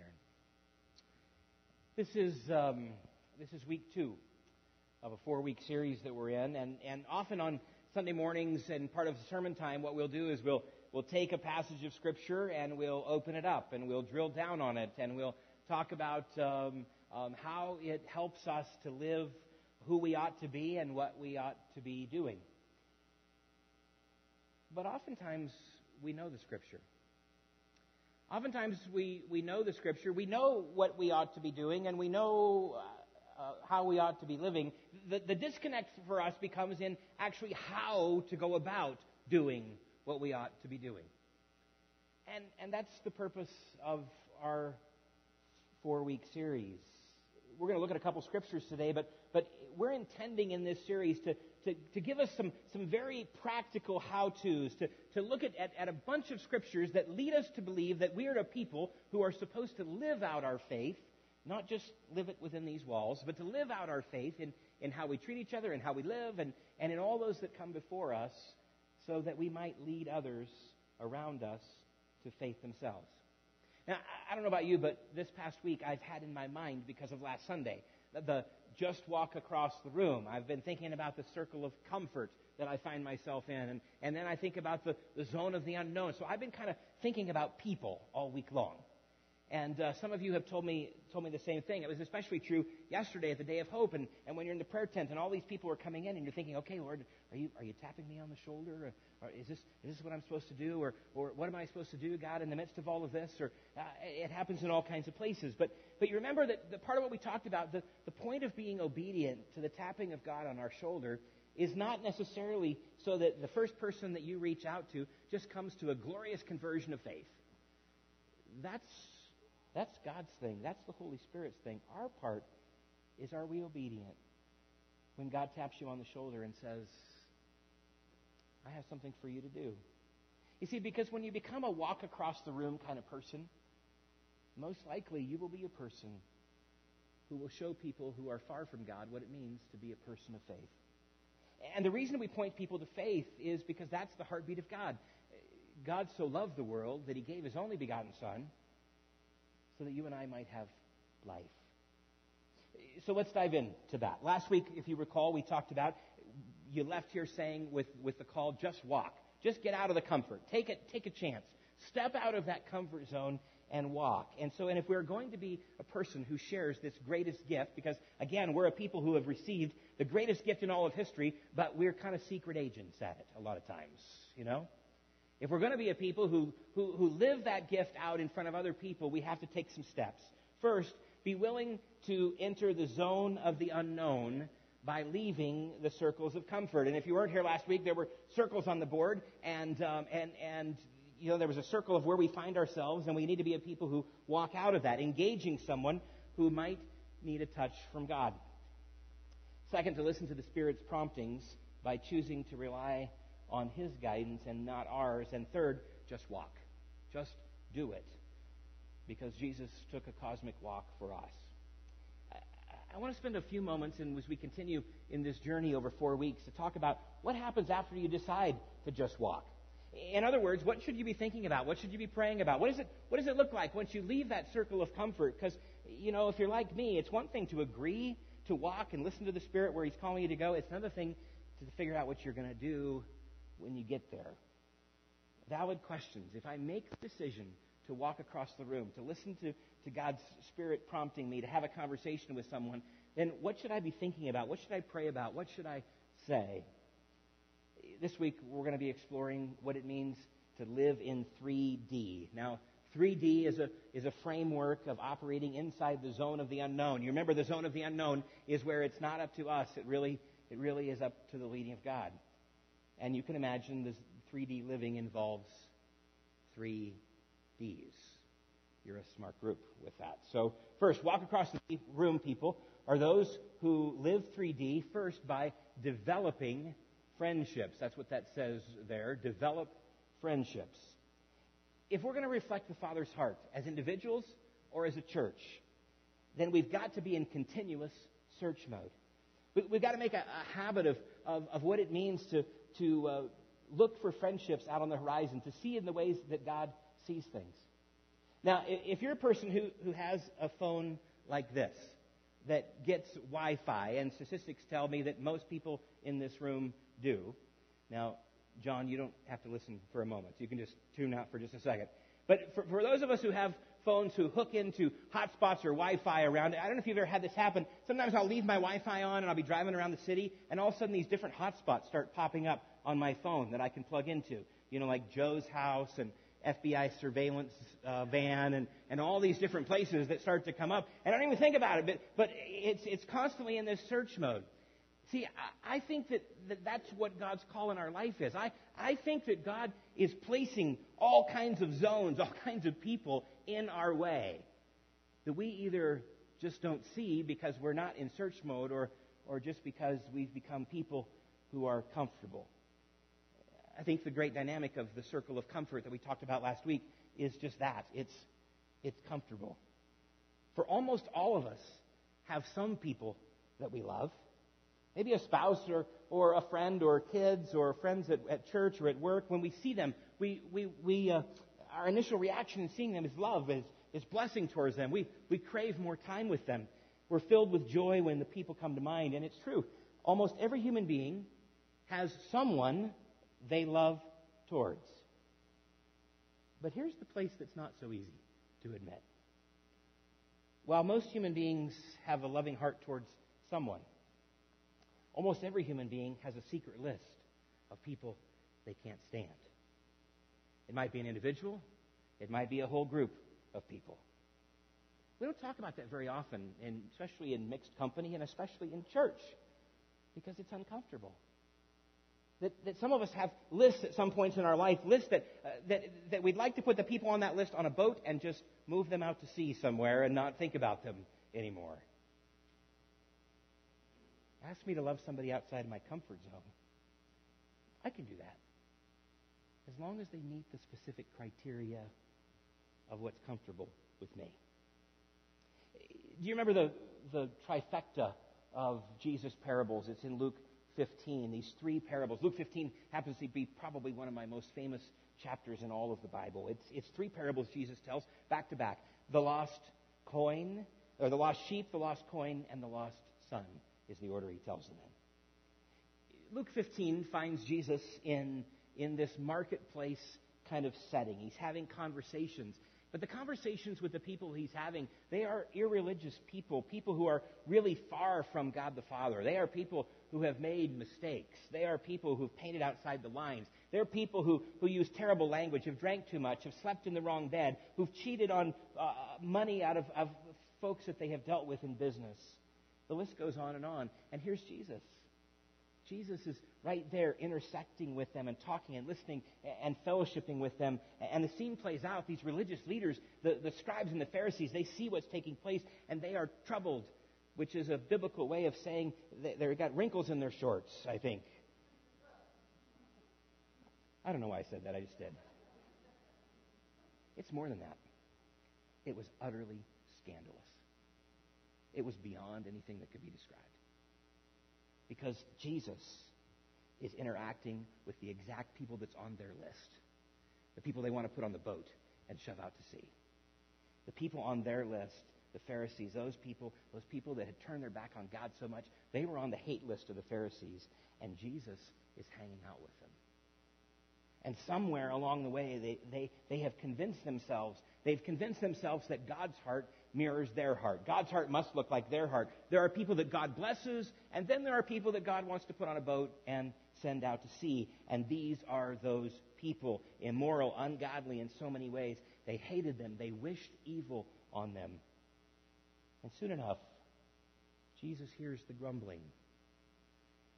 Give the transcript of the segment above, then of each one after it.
Karen. This is um, this is week two of a four-week series that we're in, and and often on Sunday mornings and part of sermon time, what we'll do is we'll we'll take a passage of scripture and we'll open it up and we'll drill down on it and we'll talk about um, um, how it helps us to live who we ought to be and what we ought to be doing. But oftentimes we know the scripture. Oftentimes we, we know the scripture, we know what we ought to be doing, and we know uh, uh, how we ought to be living. The, the disconnect for us becomes in actually how to go about doing what we ought to be doing. And, and that's the purpose of our four week series we're going to look at a couple scriptures today, but, but we're intending in this series to, to, to give us some, some very practical how to's, to, to look at, at, at a bunch of scriptures that lead us to believe that we are a people who are supposed to live out our faith, not just live it within these walls, but to live out our faith in, in how we treat each other and how we live and, and in all those that come before us so that we might lead others around us to faith themselves. Now, I don't know about you, but this past week I've had in my mind, because of last Sunday, the just walk across the room. I've been thinking about the circle of comfort that I find myself in, and, and then I think about the, the zone of the unknown. So I've been kind of thinking about people all week long. And uh, some of you have told me told me the same thing. It was especially true yesterday at the Day of Hope, and, and when you're in the prayer tent, and all these people are coming in, and you're thinking, okay, Lord, are you are you tapping me on the shoulder, or, or is this is this what I'm supposed to do, or or what am I supposed to do, God, in the midst of all of this? Or uh, it happens in all kinds of places. But but you remember that the part of what we talked about, the the point of being obedient to the tapping of God on our shoulder is not necessarily so that the first person that you reach out to just comes to a glorious conversion of faith. That's that's God's thing. That's the Holy Spirit's thing. Our part is are we obedient? When God taps you on the shoulder and says, I have something for you to do. You see, because when you become a walk across the room kind of person, most likely you will be a person who will show people who are far from God what it means to be a person of faith. And the reason we point people to faith is because that's the heartbeat of God. God so loved the world that he gave his only begotten Son so that you and I might have life. So let's dive into that. Last week, if you recall, we talked about you left here saying with, with the call, just walk. Just get out of the comfort. Take it, take a chance. Step out of that comfort zone and walk. And so, and if we're going to be a person who shares this greatest gift, because again, we're a people who have received the greatest gift in all of history, but we're kind of secret agents at it a lot of times, you know? If we're going to be a people who, who, who live that gift out in front of other people, we have to take some steps. First, be willing to enter the zone of the unknown by leaving the circles of comfort. And if you weren't here last week, there were circles on the board, and um, and and you know there was a circle of where we find ourselves, and we need to be a people who walk out of that, engaging someone who might need a touch from God. Second, to listen to the Spirit's promptings by choosing to rely on His guidance and not ours. And third, just walk. Just do it. Because Jesus took a cosmic walk for us. I want to spend a few moments in, as we continue in this journey over four weeks to talk about what happens after you decide to just walk. In other words, what should you be thinking about? What should you be praying about? What, is it, what does it look like once you leave that circle of comfort? Because, you know, if you're like me, it's one thing to agree to walk and listen to the Spirit where He's calling you to go. It's another thing to figure out what you're going to do when you get there. Valid questions. If I make the decision to walk across the room, to listen to, to God's Spirit prompting me to have a conversation with someone, then what should I be thinking about? What should I pray about? What should I say? This week we're going to be exploring what it means to live in 3D. Now, 3D is a, is a framework of operating inside the zone of the unknown. You remember the zone of the unknown is where it's not up to us. It really, it really is up to the leading of God. And you can imagine this 3D living involves three Ds. You're a smart group with that. So, first, walk across the room, people, are those who live 3D first by developing friendships. That's what that says there. Develop friendships. If we're going to reflect the Father's heart as individuals or as a church, then we've got to be in continuous search mode. We've got to make a, a habit of, of, of, what it means to, to uh, look for friendships out on the horizon, to see in the ways that God sees things. Now, if you're a person who, who has a phone like this, that gets Wi Fi, and statistics tell me that most people in this room do. Now, John, you don't have to listen for a moment. You can just tune out for just a second. But for, for those of us who have phones who hook into hotspots or Wi-Fi around it, I don't know if you've ever had this happen. Sometimes I'll leave my Wi-Fi on and I'll be driving around the city, and all of a sudden these different hotspots start popping up on my phone that I can plug into. You know, like Joe's house and FBI surveillance uh, van and, and all these different places that start to come up. And I don't even think about it, but, but it's, it's constantly in this search mode. See, I, think that, that that's what God's call in our life is. I, I think that God is placing all kinds of zones, all kinds of people in our way that we either just don't see because we're not in search mode or, or just because we've become people who are comfortable. I think the great dynamic of the circle of comfort that we talked about last week is just that. It's, it's comfortable. For almost all of us have some people that we love. Maybe a spouse or, or a friend or kids or friends at, at church or at work. When we see them, we, we, we, uh, our initial reaction in seeing them is love, is, is blessing towards them. We, we crave more time with them. We're filled with joy when the people come to mind. And it's true. Almost every human being has someone they love towards. But here's the place that's not so easy to admit. While most human beings have a loving heart towards someone, almost every human being has a secret list of people they can't stand. It might be an individual, it might be a whole group of people. We don't talk about that very often, and especially in mixed company and especially in church, because it's uncomfortable. That, that some of us have lists at some points in our life, lists that, uh, that, that we'd like to put the people on that list on a boat and just move them out to sea somewhere and not think about them anymore. Ask me to love somebody outside my comfort zone. I can do that. As long as they meet the specific criteria of what's comfortable with me. Do you remember the, the trifecta of Jesus' parables? It's in Luke 15, these three parables. Luke 15 happens to be probably one of my most famous chapters in all of the Bible. It's, it's three parables Jesus tells back to back the lost coin, or the lost sheep, the lost coin, and the lost son is the order he tells them in. Luke 15 finds Jesus in, in this marketplace kind of setting. He's having conversations but the conversations with the people he's having, they are irreligious people, people who are really far from God the Father. They are people who have made mistakes. They are people who've painted outside the lines. They're people who, who use terrible language, have drank too much, have slept in the wrong bed, who've cheated on uh, money out of, of folks that they have dealt with in business. The list goes on and on. And here's Jesus. Jesus is right there intersecting with them and talking and listening and fellowshipping with them. And the scene plays out. These religious leaders, the, the scribes and the Pharisees, they see what's taking place and they are troubled, which is a biblical way of saying they've got wrinkles in their shorts, I think. I don't know why I said that, I just did. It's more than that. It was utterly scandalous. It was beyond anything that could be described. Because Jesus is interacting with the exact people that's on their list. The people they want to put on the boat and shove out to sea. The people on their list, the Pharisees, those people, those people that had turned their back on God so much, they were on the hate list of the Pharisees, and Jesus is hanging out with them. And somewhere along the way, they, they, they have convinced themselves, they've convinced themselves that God's heart mirrors their heart. God's heart must look like their heart. There are people that God blesses, and then there are people that God wants to put on a boat and send out to sea. And these are those people, immoral, ungodly in so many ways. They hated them, they wished evil on them. And soon enough, Jesus hears the grumbling.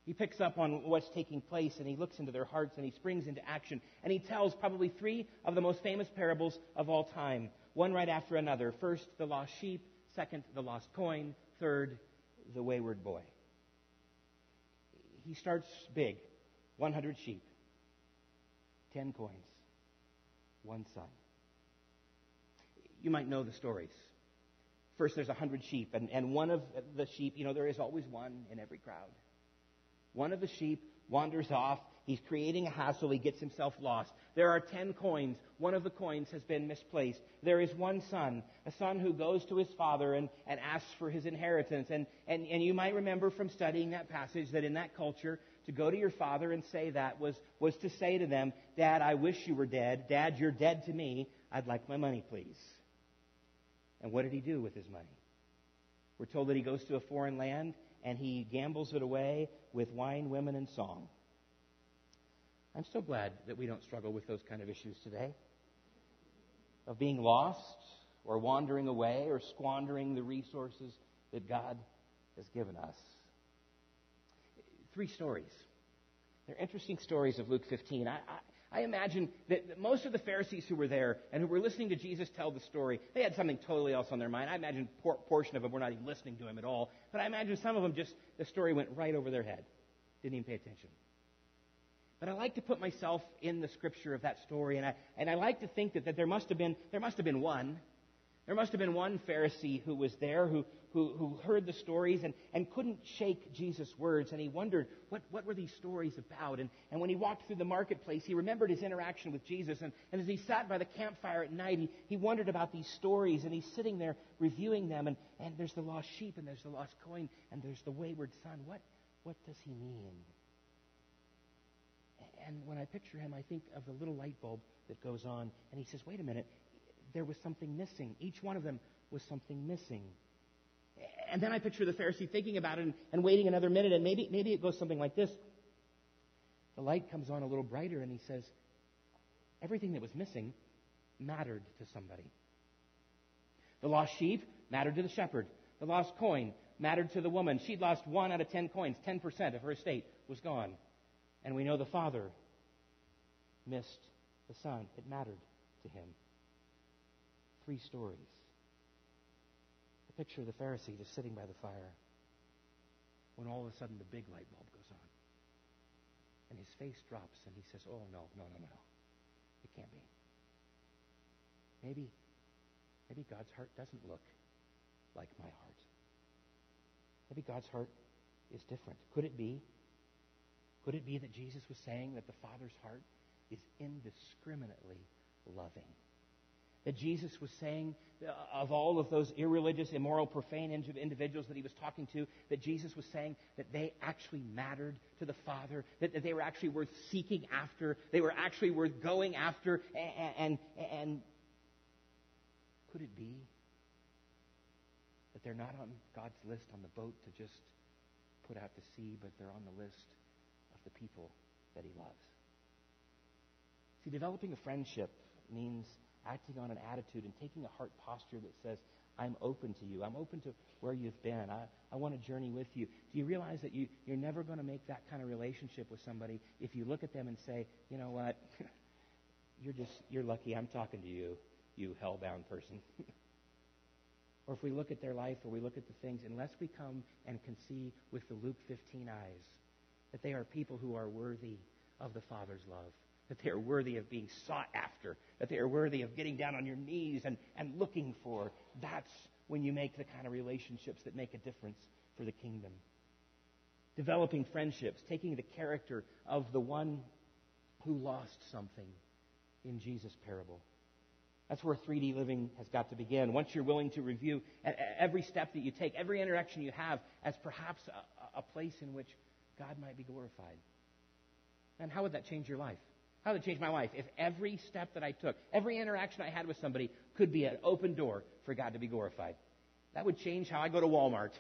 He picks up on what's taking place and he looks into their hearts and he springs into action. And he tells probably three of the most famous parables of all time one right after another. First, the lost sheep. Second, the lost coin. Third, the wayward boy. He starts big 100 sheep, 10 coins, one son. You might know the stories. First, there's 100 sheep, and, and one of the sheep, you know, there is always one in every crowd. One of the sheep wanders off. He He's creating a hassle. He gets himself lost. There are ten coins. One of the coins has been misplaced. There is one son, a son who goes to his father and, and asks for his inheritance. And, and, and you might remember from studying that passage that in that culture, to go to your father and say that was, was to say to them, Dad, I wish you were dead. Dad, you're dead to me. I'd like my money, please. And what did he do with his money? We're told that he goes to a foreign land and he gambles it away with wine, women, and song. I'm so glad that we don't struggle with those kind of issues today of being lost or wandering away or squandering the resources that God has given us. Three stories. They're interesting stories of Luke 15. I, I, I imagine that, most of the Pharisees who were there and who were listening to Jesus tell the story, they had something totally else on their mind. I imagine a por- portion of them were not even listening to him at all. But I imagine some of them just, the story went right over their head. Didn't even pay attention. But I like to put myself in the scripture of that story, and I, and I like to think that, that there, must have been, there must have been one. There must have been one Pharisee who was there who, who, who heard the stories and, and couldn't shake Jesus' words, and he wondered, what, what were these stories about? And, and when he walked through the marketplace, he remembered his interaction with Jesus, and, and as he sat by the campfire at night, he, he wondered about these stories, and he's sitting there reviewing them, and, and there's the lost sheep, and there's the lost coin, and there's the wayward son. What, what does he mean? And when I picture him, I think of the little light bulb that goes on. And he says, wait a minute, there was something missing. Each one of them was something missing. And then I picture the Pharisee thinking about it and, and waiting another minute, and maybe, maybe it goes something like this. The light comes on a little brighter, and he says, everything that was missing mattered to somebody. The lost sheep mattered to the shepherd. The lost coin mattered to the woman. She'd lost one out of ten coins. Ten percent of her estate was gone. And we know the father missed the son. It mattered to him. Three stories. A picture of the Pharisee just sitting by the fire when all of a sudden the big light bulb goes on. And his face drops and he says, Oh, no, no, no, no. It can't be. Maybe, maybe God's heart doesn't look like my heart. Maybe God's heart is different. Could it be could it be that Jesus was saying that the Father's heart is indiscriminately loving? That Jesus was saying, uh, of all of those irreligious, immoral, profane individuals that he was talking to, that Jesus was saying that they actually mattered to the Father, that, that they were actually worth seeking after, they were actually worth going after, and, and, and could it be that they're not on God's list on the boat to just put out to sea, but they're on the list the people that he loves. See, developing a friendship means acting on an attitude and taking a heart posture that says, I'm open to you. I'm open to where you've been. I, I want to journey with you. Do you realize that you, you're never going to make that kind of relationship with somebody if you look at them and say, you know what? you're just, you're lucky I'm talking to you, you hell-bound person. or if we look at their life or we look at the things, unless we come and can see with the Luke 15 eyes, that they are people who are worthy of the Father's love, that they are worthy of being sought after, that they are worthy of getting down on your knees and, and looking for. That's when you make the kind of relationships that make a difference for the kingdom. Developing friendships, taking the character of the one who lost something in Jesus' parable. That's where 3D living has got to begin. Once you're willing to review every step that you take, every interaction you have, as perhaps a, a place in which God might be glorified. And how would that change your life? How would it change my life if every step that I took, every interaction I had with somebody could be an open door for God to be glorified? That would change how I go to Walmart.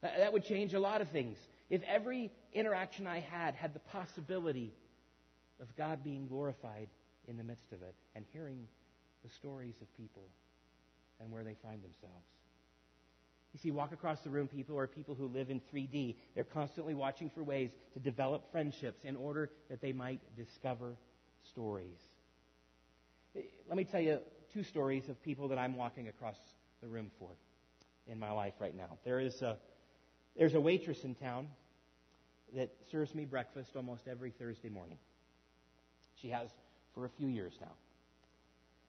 That would change a lot of things. If every interaction I had had the possibility of God being glorified in the midst of it and hearing the stories of people and where they find themselves. You see, walk across the room people are people who live in 3D. They're constantly watching for ways to develop friendships in order that they might discover stories. Let me tell you two stories of people that I'm walking across the room for in my life right now. There is a, there's a waitress in town that serves me breakfast almost every Thursday morning. She has for a few years now.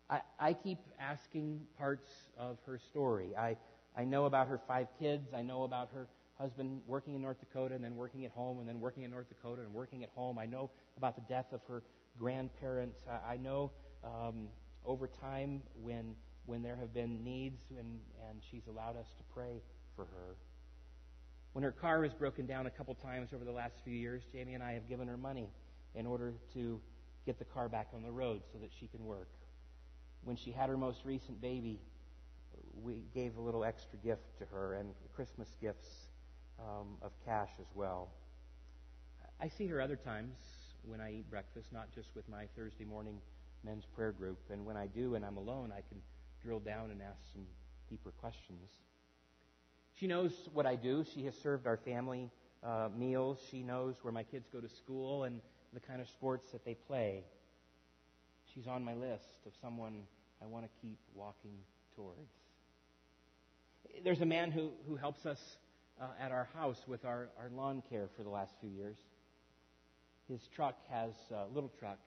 I, I keep asking parts of her story. I I know about her five kids. I know about her, husband working in North Dakota and then working at home and then working in North Dakota and working at home. I know about the death of her grandparents. I, I know um, over time when when there have been needs and, and she's allowed us to pray for her. When her car was broken down a couple times over the last few years, Jamie and I have given her money in order to get the car back on the road so that she can work. When she had her most recent baby, we gave a little extra gift to her and Christmas gifts um, of cash as well. I see her other times when I eat breakfast, not just with my Thursday morning men's prayer group. And when I do and I'm alone, I can drill down and ask some deeper questions. She knows what I do. She has served our family uh, meals. She knows where my kids go to school and the kind of sports that they play. She's on my list of someone I want to keep walking towards. There's a man who, who helps us uh, at our house with our, our lawn care for the last few years. His truck has, uh, little truck,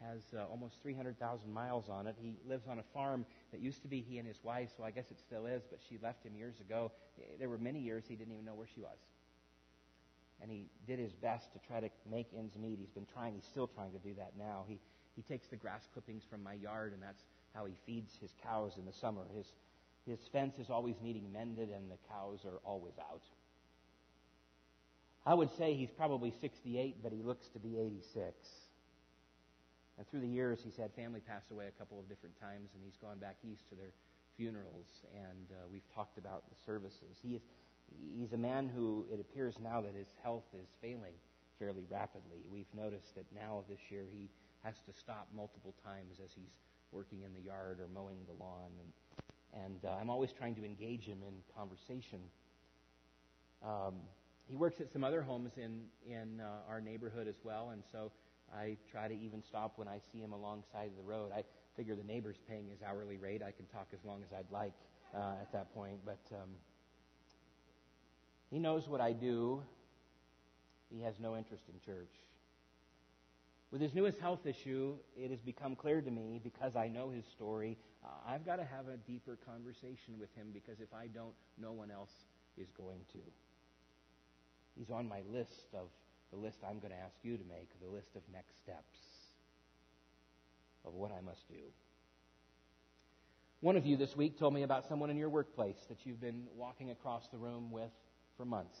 has uh, almost 300,000 miles on it. He lives on a farm that used to be he and his wife, so I guess it still is, but she left him years ago. There were many years he didn't even know where she was. And he did his best to try to make ends meet. He's been trying, he's still trying to do that now. He, he takes the grass clippings from my yard, and that's how he feeds his cows in the summer. His, his fence is always needing mended, and the cows are always out. I would say he's probably 68, but he looks to be 86. And through the years, he's had family pass away a couple of different times, and he's gone back east to their funerals, and uh, we've talked about the services. He is, he's a man who it appears now that his health is failing fairly rapidly. We've noticed that now this year he has to stop multiple times as he's working in the yard or mowing the lawn, and and uh, I'm always trying to engage him in conversation. Um, he works at some other homes in in uh, our neighborhood as well, and so I try to even stop when I see him alongside the road. I figure the neighbor's paying his hourly rate. I can talk as long as I'd like uh, at that point. But um, he knows what I do. He has no interest in church. With his newest health issue, it has become clear to me because I know his story. Uh, I've got to have a deeper conversation with him because if I don't, no one else is going to. He's on my list of the list I'm going to ask you to make, the list of next steps of what I must do. One of you this week told me about someone in your workplace that you've been walking across the room with for months.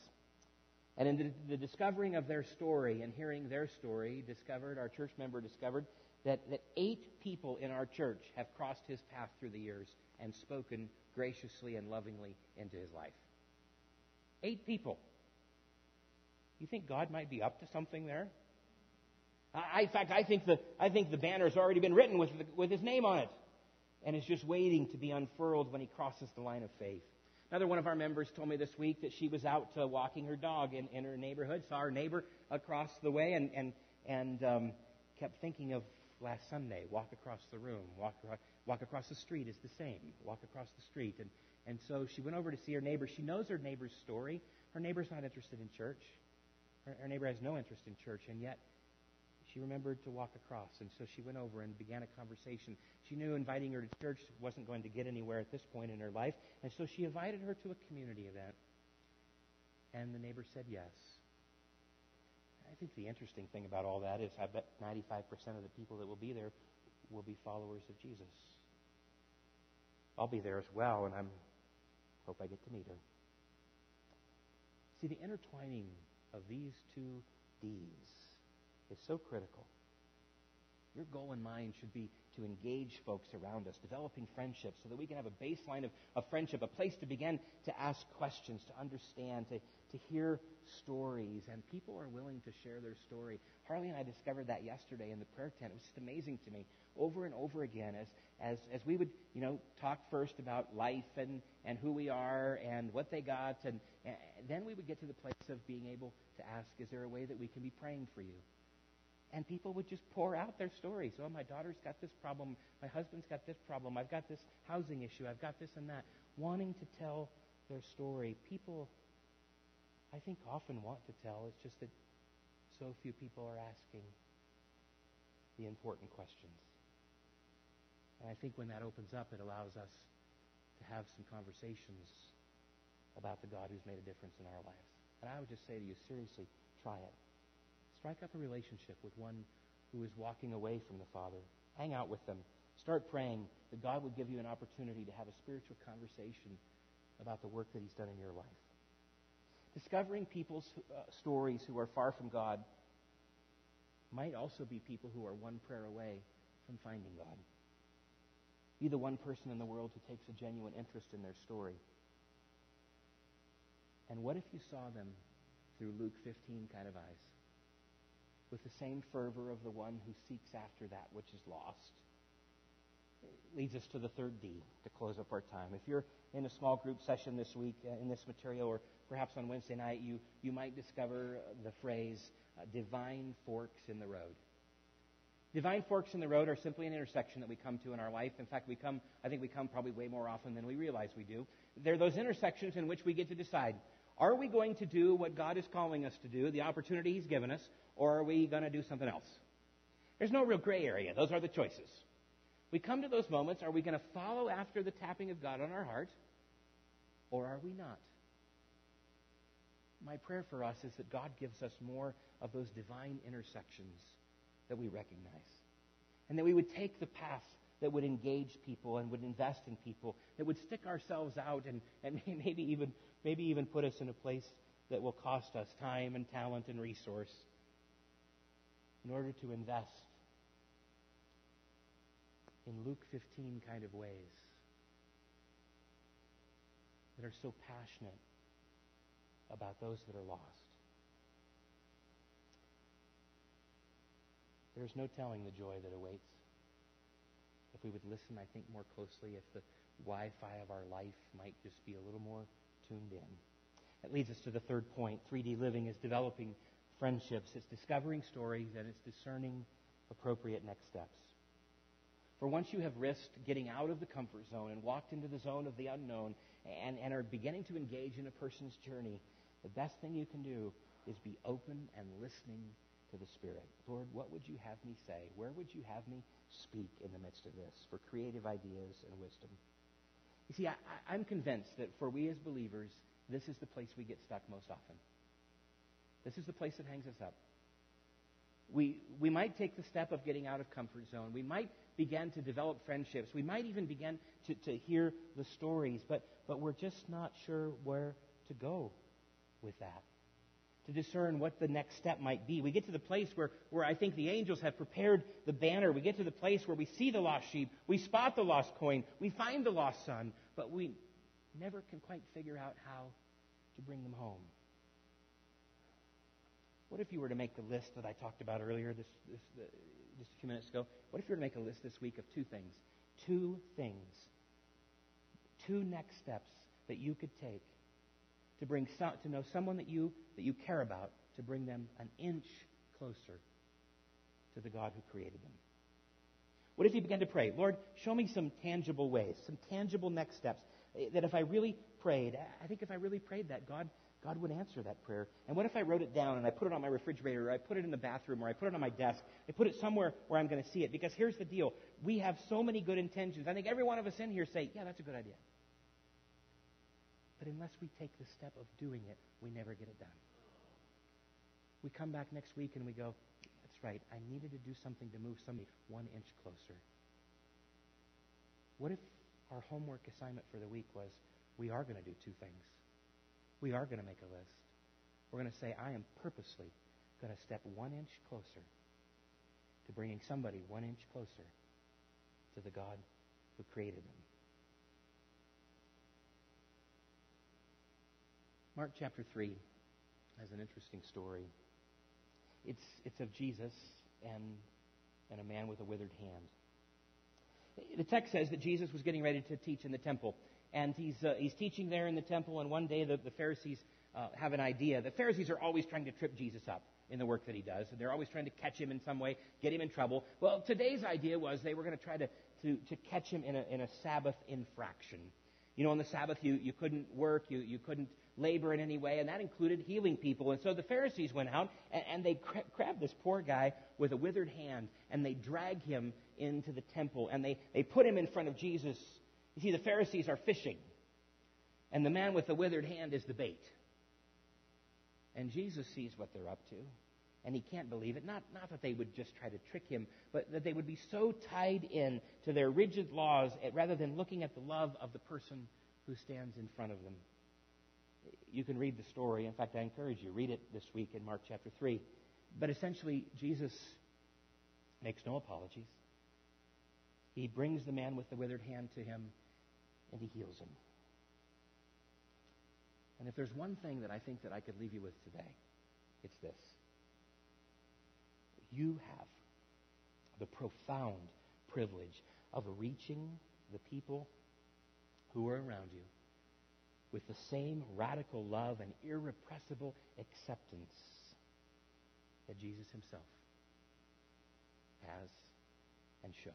And in the, the discovering of their story and hearing their story, discovered, our church member discovered that, that eight people in our church have crossed his path through the years and spoken graciously and lovingly into his life. Eight people. You think God might be up to something there? I, in fact, I think the I think the banner's already been written with the, with his name on it, and is just waiting to be unfurled when he crosses the line of faith. Another one of our members told me this week that she was out uh, walking her dog in, in her neighborhood, saw her neighbor across the way, and and and um, kept thinking of last Sunday. Walk across the room, walk walk across the street is the same. Walk across the street, and and so she went over to see her neighbor. She knows her neighbor's story. Her neighbor's not interested in church. Her, her neighbor has no interest in church, and yet she remembered to walk across. And so she went over and began a conversation. She knew inviting her to church wasn't going to get anywhere at this point in her life, and so she invited her to a community event. And the neighbor said yes. I think the interesting thing about all that is I bet 95% of the people that will be there will be followers of Jesus. I'll be there as well, and I hope I get to meet her. See, the intertwining of these two D's is so critical. Your goal in mind should be to engage folks around us, developing friendships so that we can have a baseline of, of friendship, a place to begin to ask questions, to understand, to, to hear stories. And people are willing to share their story. Harley and I discovered that yesterday in the prayer tent. It was just amazing to me over and over again as, as, as we would, you know, talk first about life and, and who we are and what they got. And, and then we would get to the place of being able to ask, is there a way that we can be praying for you? And people would just pour out their stories. Oh, my daughter's got this problem. My husband's got this problem. I've got this housing issue. I've got this and that. Wanting to tell their story. People, I think, often want to tell. It's just that so few people are asking the important questions. And I think when that opens up, it allows us to have some conversations about the God who's made a difference in our lives. And I would just say to you, seriously, try it. Strike up a relationship with one who is walking away from the Father. Hang out with them. Start praying that God would give you an opportunity to have a spiritual conversation about the work that He's done in your life. Discovering people's uh, stories who are far from God might also be people who are one prayer away from finding God. Be the one person in the world who takes a genuine interest in their story. And what if you saw them through Luke 15 kind of eyes? With the same fervor of the one who seeks after that which is lost. It leads us to the third D to close up our time. If you're in a small group session this week uh, in this material, or perhaps on Wednesday night, you, you might discover the phrase uh, divine forks in the road. Divine forks in the road are simply an intersection that we come to in our life. In fact, we come, I think we come probably way more often than we realize we do. They're those intersections in which we get to decide are we going to do what God is calling us to do, the opportunity He's given us, or are we going to do something else? There's no real gray area. Those are the choices. We come to those moments. Are we going to follow after the tapping of God on our heart, or are we not? My prayer for us is that God gives us more of those divine intersections that we recognize. And that we would take the path that would engage people and would invest in people, that would stick ourselves out and, and maybe even maybe even put us in a place that will cost us time and talent and resource in order to invest in Luke 15 kind of ways that are so passionate about those that are lost. There's no telling the joy that awaits. If we would listen, I think, more closely, if the Wi Fi of our life might just be a little more tuned in. That leads us to the third 3D living is developing friendships, it's discovering stories, and it's discerning appropriate next steps. For once you have risked getting out of the comfort zone and walked into the zone of the unknown and, and are beginning to engage in a person's journey, the best thing you can do is be open and listening to the Spirit. Lord, what would you have me say? Where would you have me speak in the midst of this for creative ideas and wisdom? You see, I, am convinced that for we as believers, this is the place we get stuck most often. This is the place that hangs us up. We, we might take the step of getting out of comfort zone. We might begin to develop friendships. We might even begin to, to hear the stories, but, but we're just not sure where to go with that to discern what the next step might be. We get to the place where, where I think the angels have prepared the banner. We get to the place where we see the lost sheep, we spot the lost coin, we find the lost son, but we never can quite figure out how to bring them home. What if you were to make the list that I talked about earlier, this, this, uh, just a few minutes ago? What if you were to make a list this week of two things? Two things. Two next steps that you could take to bring some, to know someone that you that you care about to bring them an inch closer to the God who created them. What if you begin to pray, Lord, show me some tangible ways, some tangible next steps eh, that if I really prayed, I think if I really prayed that, God God would answer that prayer. And what if I wrote it down and I put it on my refrigerator, or I put it in the bathroom, or I put it on my desk? I put it somewhere where I'm going to see it. Because here's the deal: we have so many good intentions. I think every one of us in here say, "Yeah, that's a good idea." But unless we take the step of doing it, we never get it done. We come back next week and we go, that's right, I needed to do something to move somebody one inch closer. What if our homework assignment for the week was we are going to do two things? We are going to make a list. We're going to say, I am purposely going to step one inch closer to bringing somebody one inch closer to the God who created them. Mark chapter 3 has an interesting story. It's, it's of Jesus and, and a man with a withered hand. The text says that Jesus was getting ready to teach in the temple. And he's, uh, he's teaching there in the temple, and one day the, the Pharisees uh, have an idea. The Pharisees are always trying to trip Jesus up in the work that he does. And they're always trying to catch him in some way, get him in trouble. Well, today's idea was they were going to try to, to, to catch him in a, in a Sabbath infraction. You know, on the Sabbath, you, you couldn't work, you, you couldn't labor in any way, and that included healing people. And so the Pharisees went out and, and they cra- grabbed this poor guy with a withered hand and they dragged him into the temple and they, they put him in front of Jesus. You see, the Pharisees are fishing. And the man with the withered hand is the bait. And Jesus sees what they're up to, and he can't believe it. Not, not that they would just try to trick him, but that they would be so tied in to their rigid laws eh, rather than looking at the love of the person who stands in front of them. You can read the story. In fact, I encourage you, read it this week in Mark chapter 3. But essentially, Jesus makes no apologies. He brings the man with the withered hand to him, and he heals him. And if there's one thing that I think that I could leave you with today, it's this. You have the profound privilege of reaching the people who are around you with the same radical love and irrepressible acceptance that Jesus himself has and showed.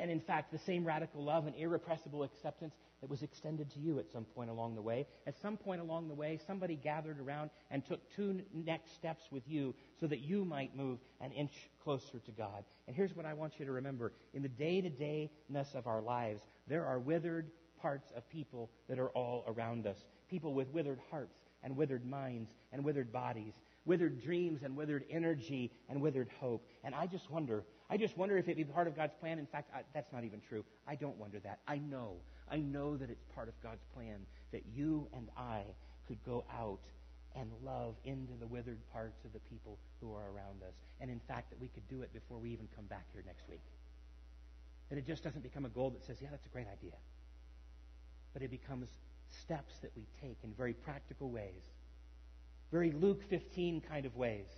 And in fact, the same radical love and irrepressible acceptance that was extended to you at some point along the way. At some point along the way, somebody gathered around and took two next steps with you so that you might move an inch closer to God. And here's what I want you to remember. In the day to dayness of our lives, there are withered parts of people that are all around us. People with withered hearts and withered minds and withered bodies withered dreams and withered energy and withered hope. And I just wonder, I just wonder if it'd be part of God's plan. In fact, I, that's not even true. I don't wonder that. I know, I know that it's part of God's plan that you and I could go out and love into the withered parts of the people who are around us. And in fact, that we could do it before we even come back here next week. That it just doesn't become a goal that says, yeah, that's a great idea. But it becomes steps that we take in very practical ways very Luke 15 kind of ways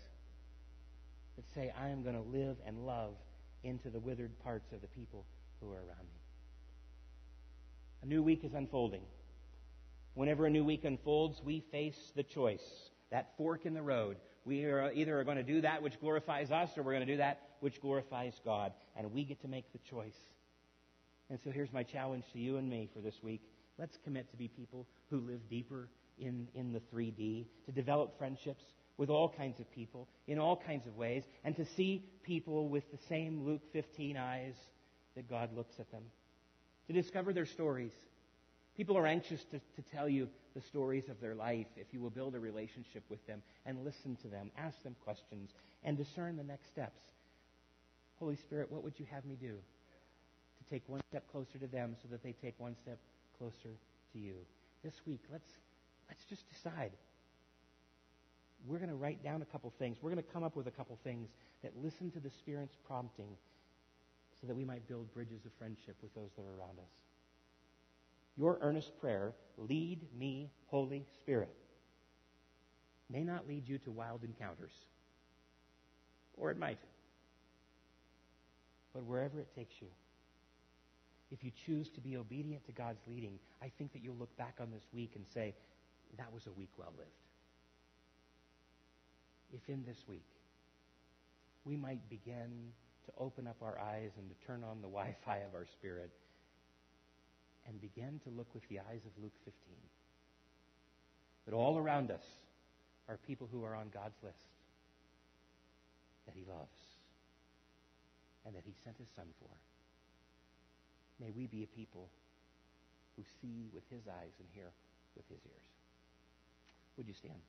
that say, I am going to live and love into the withered parts of the people who are around me. A new week is unfolding. Whenever a new week unfolds, we face the choice, that fork in the road. We are either going to do that which glorifies us or we're going to do that which glorifies God. And we get to make the choice. And so here's my challenge to you and me for this week. Let's commit to be people who live deeper in, in the 3D, to develop friendships with all kinds of people in all kinds of ways, and to see people with the same Luke 15 eyes that God looks at them, to discover their stories. People are anxious to, to tell you the stories of their life if you will build a relationship with them and listen to them, ask them questions, and discern the next steps. Holy Spirit, what would you have me do? To take one step closer to them so that they take one step closer to you. This week, let's Let's just decide. We're going to write down a couple things. We're going to come up with a couple things that listen to the Spirit's prompting so that we might build bridges of friendship with those that are around us. Your earnest prayer, lead me, Holy Spirit, may not lead you to wild encounters. Or it might. But wherever it takes you, if you choose to be obedient to God's leading, I think that you'll look back on this week and say, that was a week well lived. If in this week we might begin to open up our eyes and to turn on the Wi Fi of our spirit and begin to look with the eyes of Luke 15, that all around us are people who are on God's list that He loves and that He sent His Son for. May we be a people who see with His eyes and hear with His ears. Would you stand?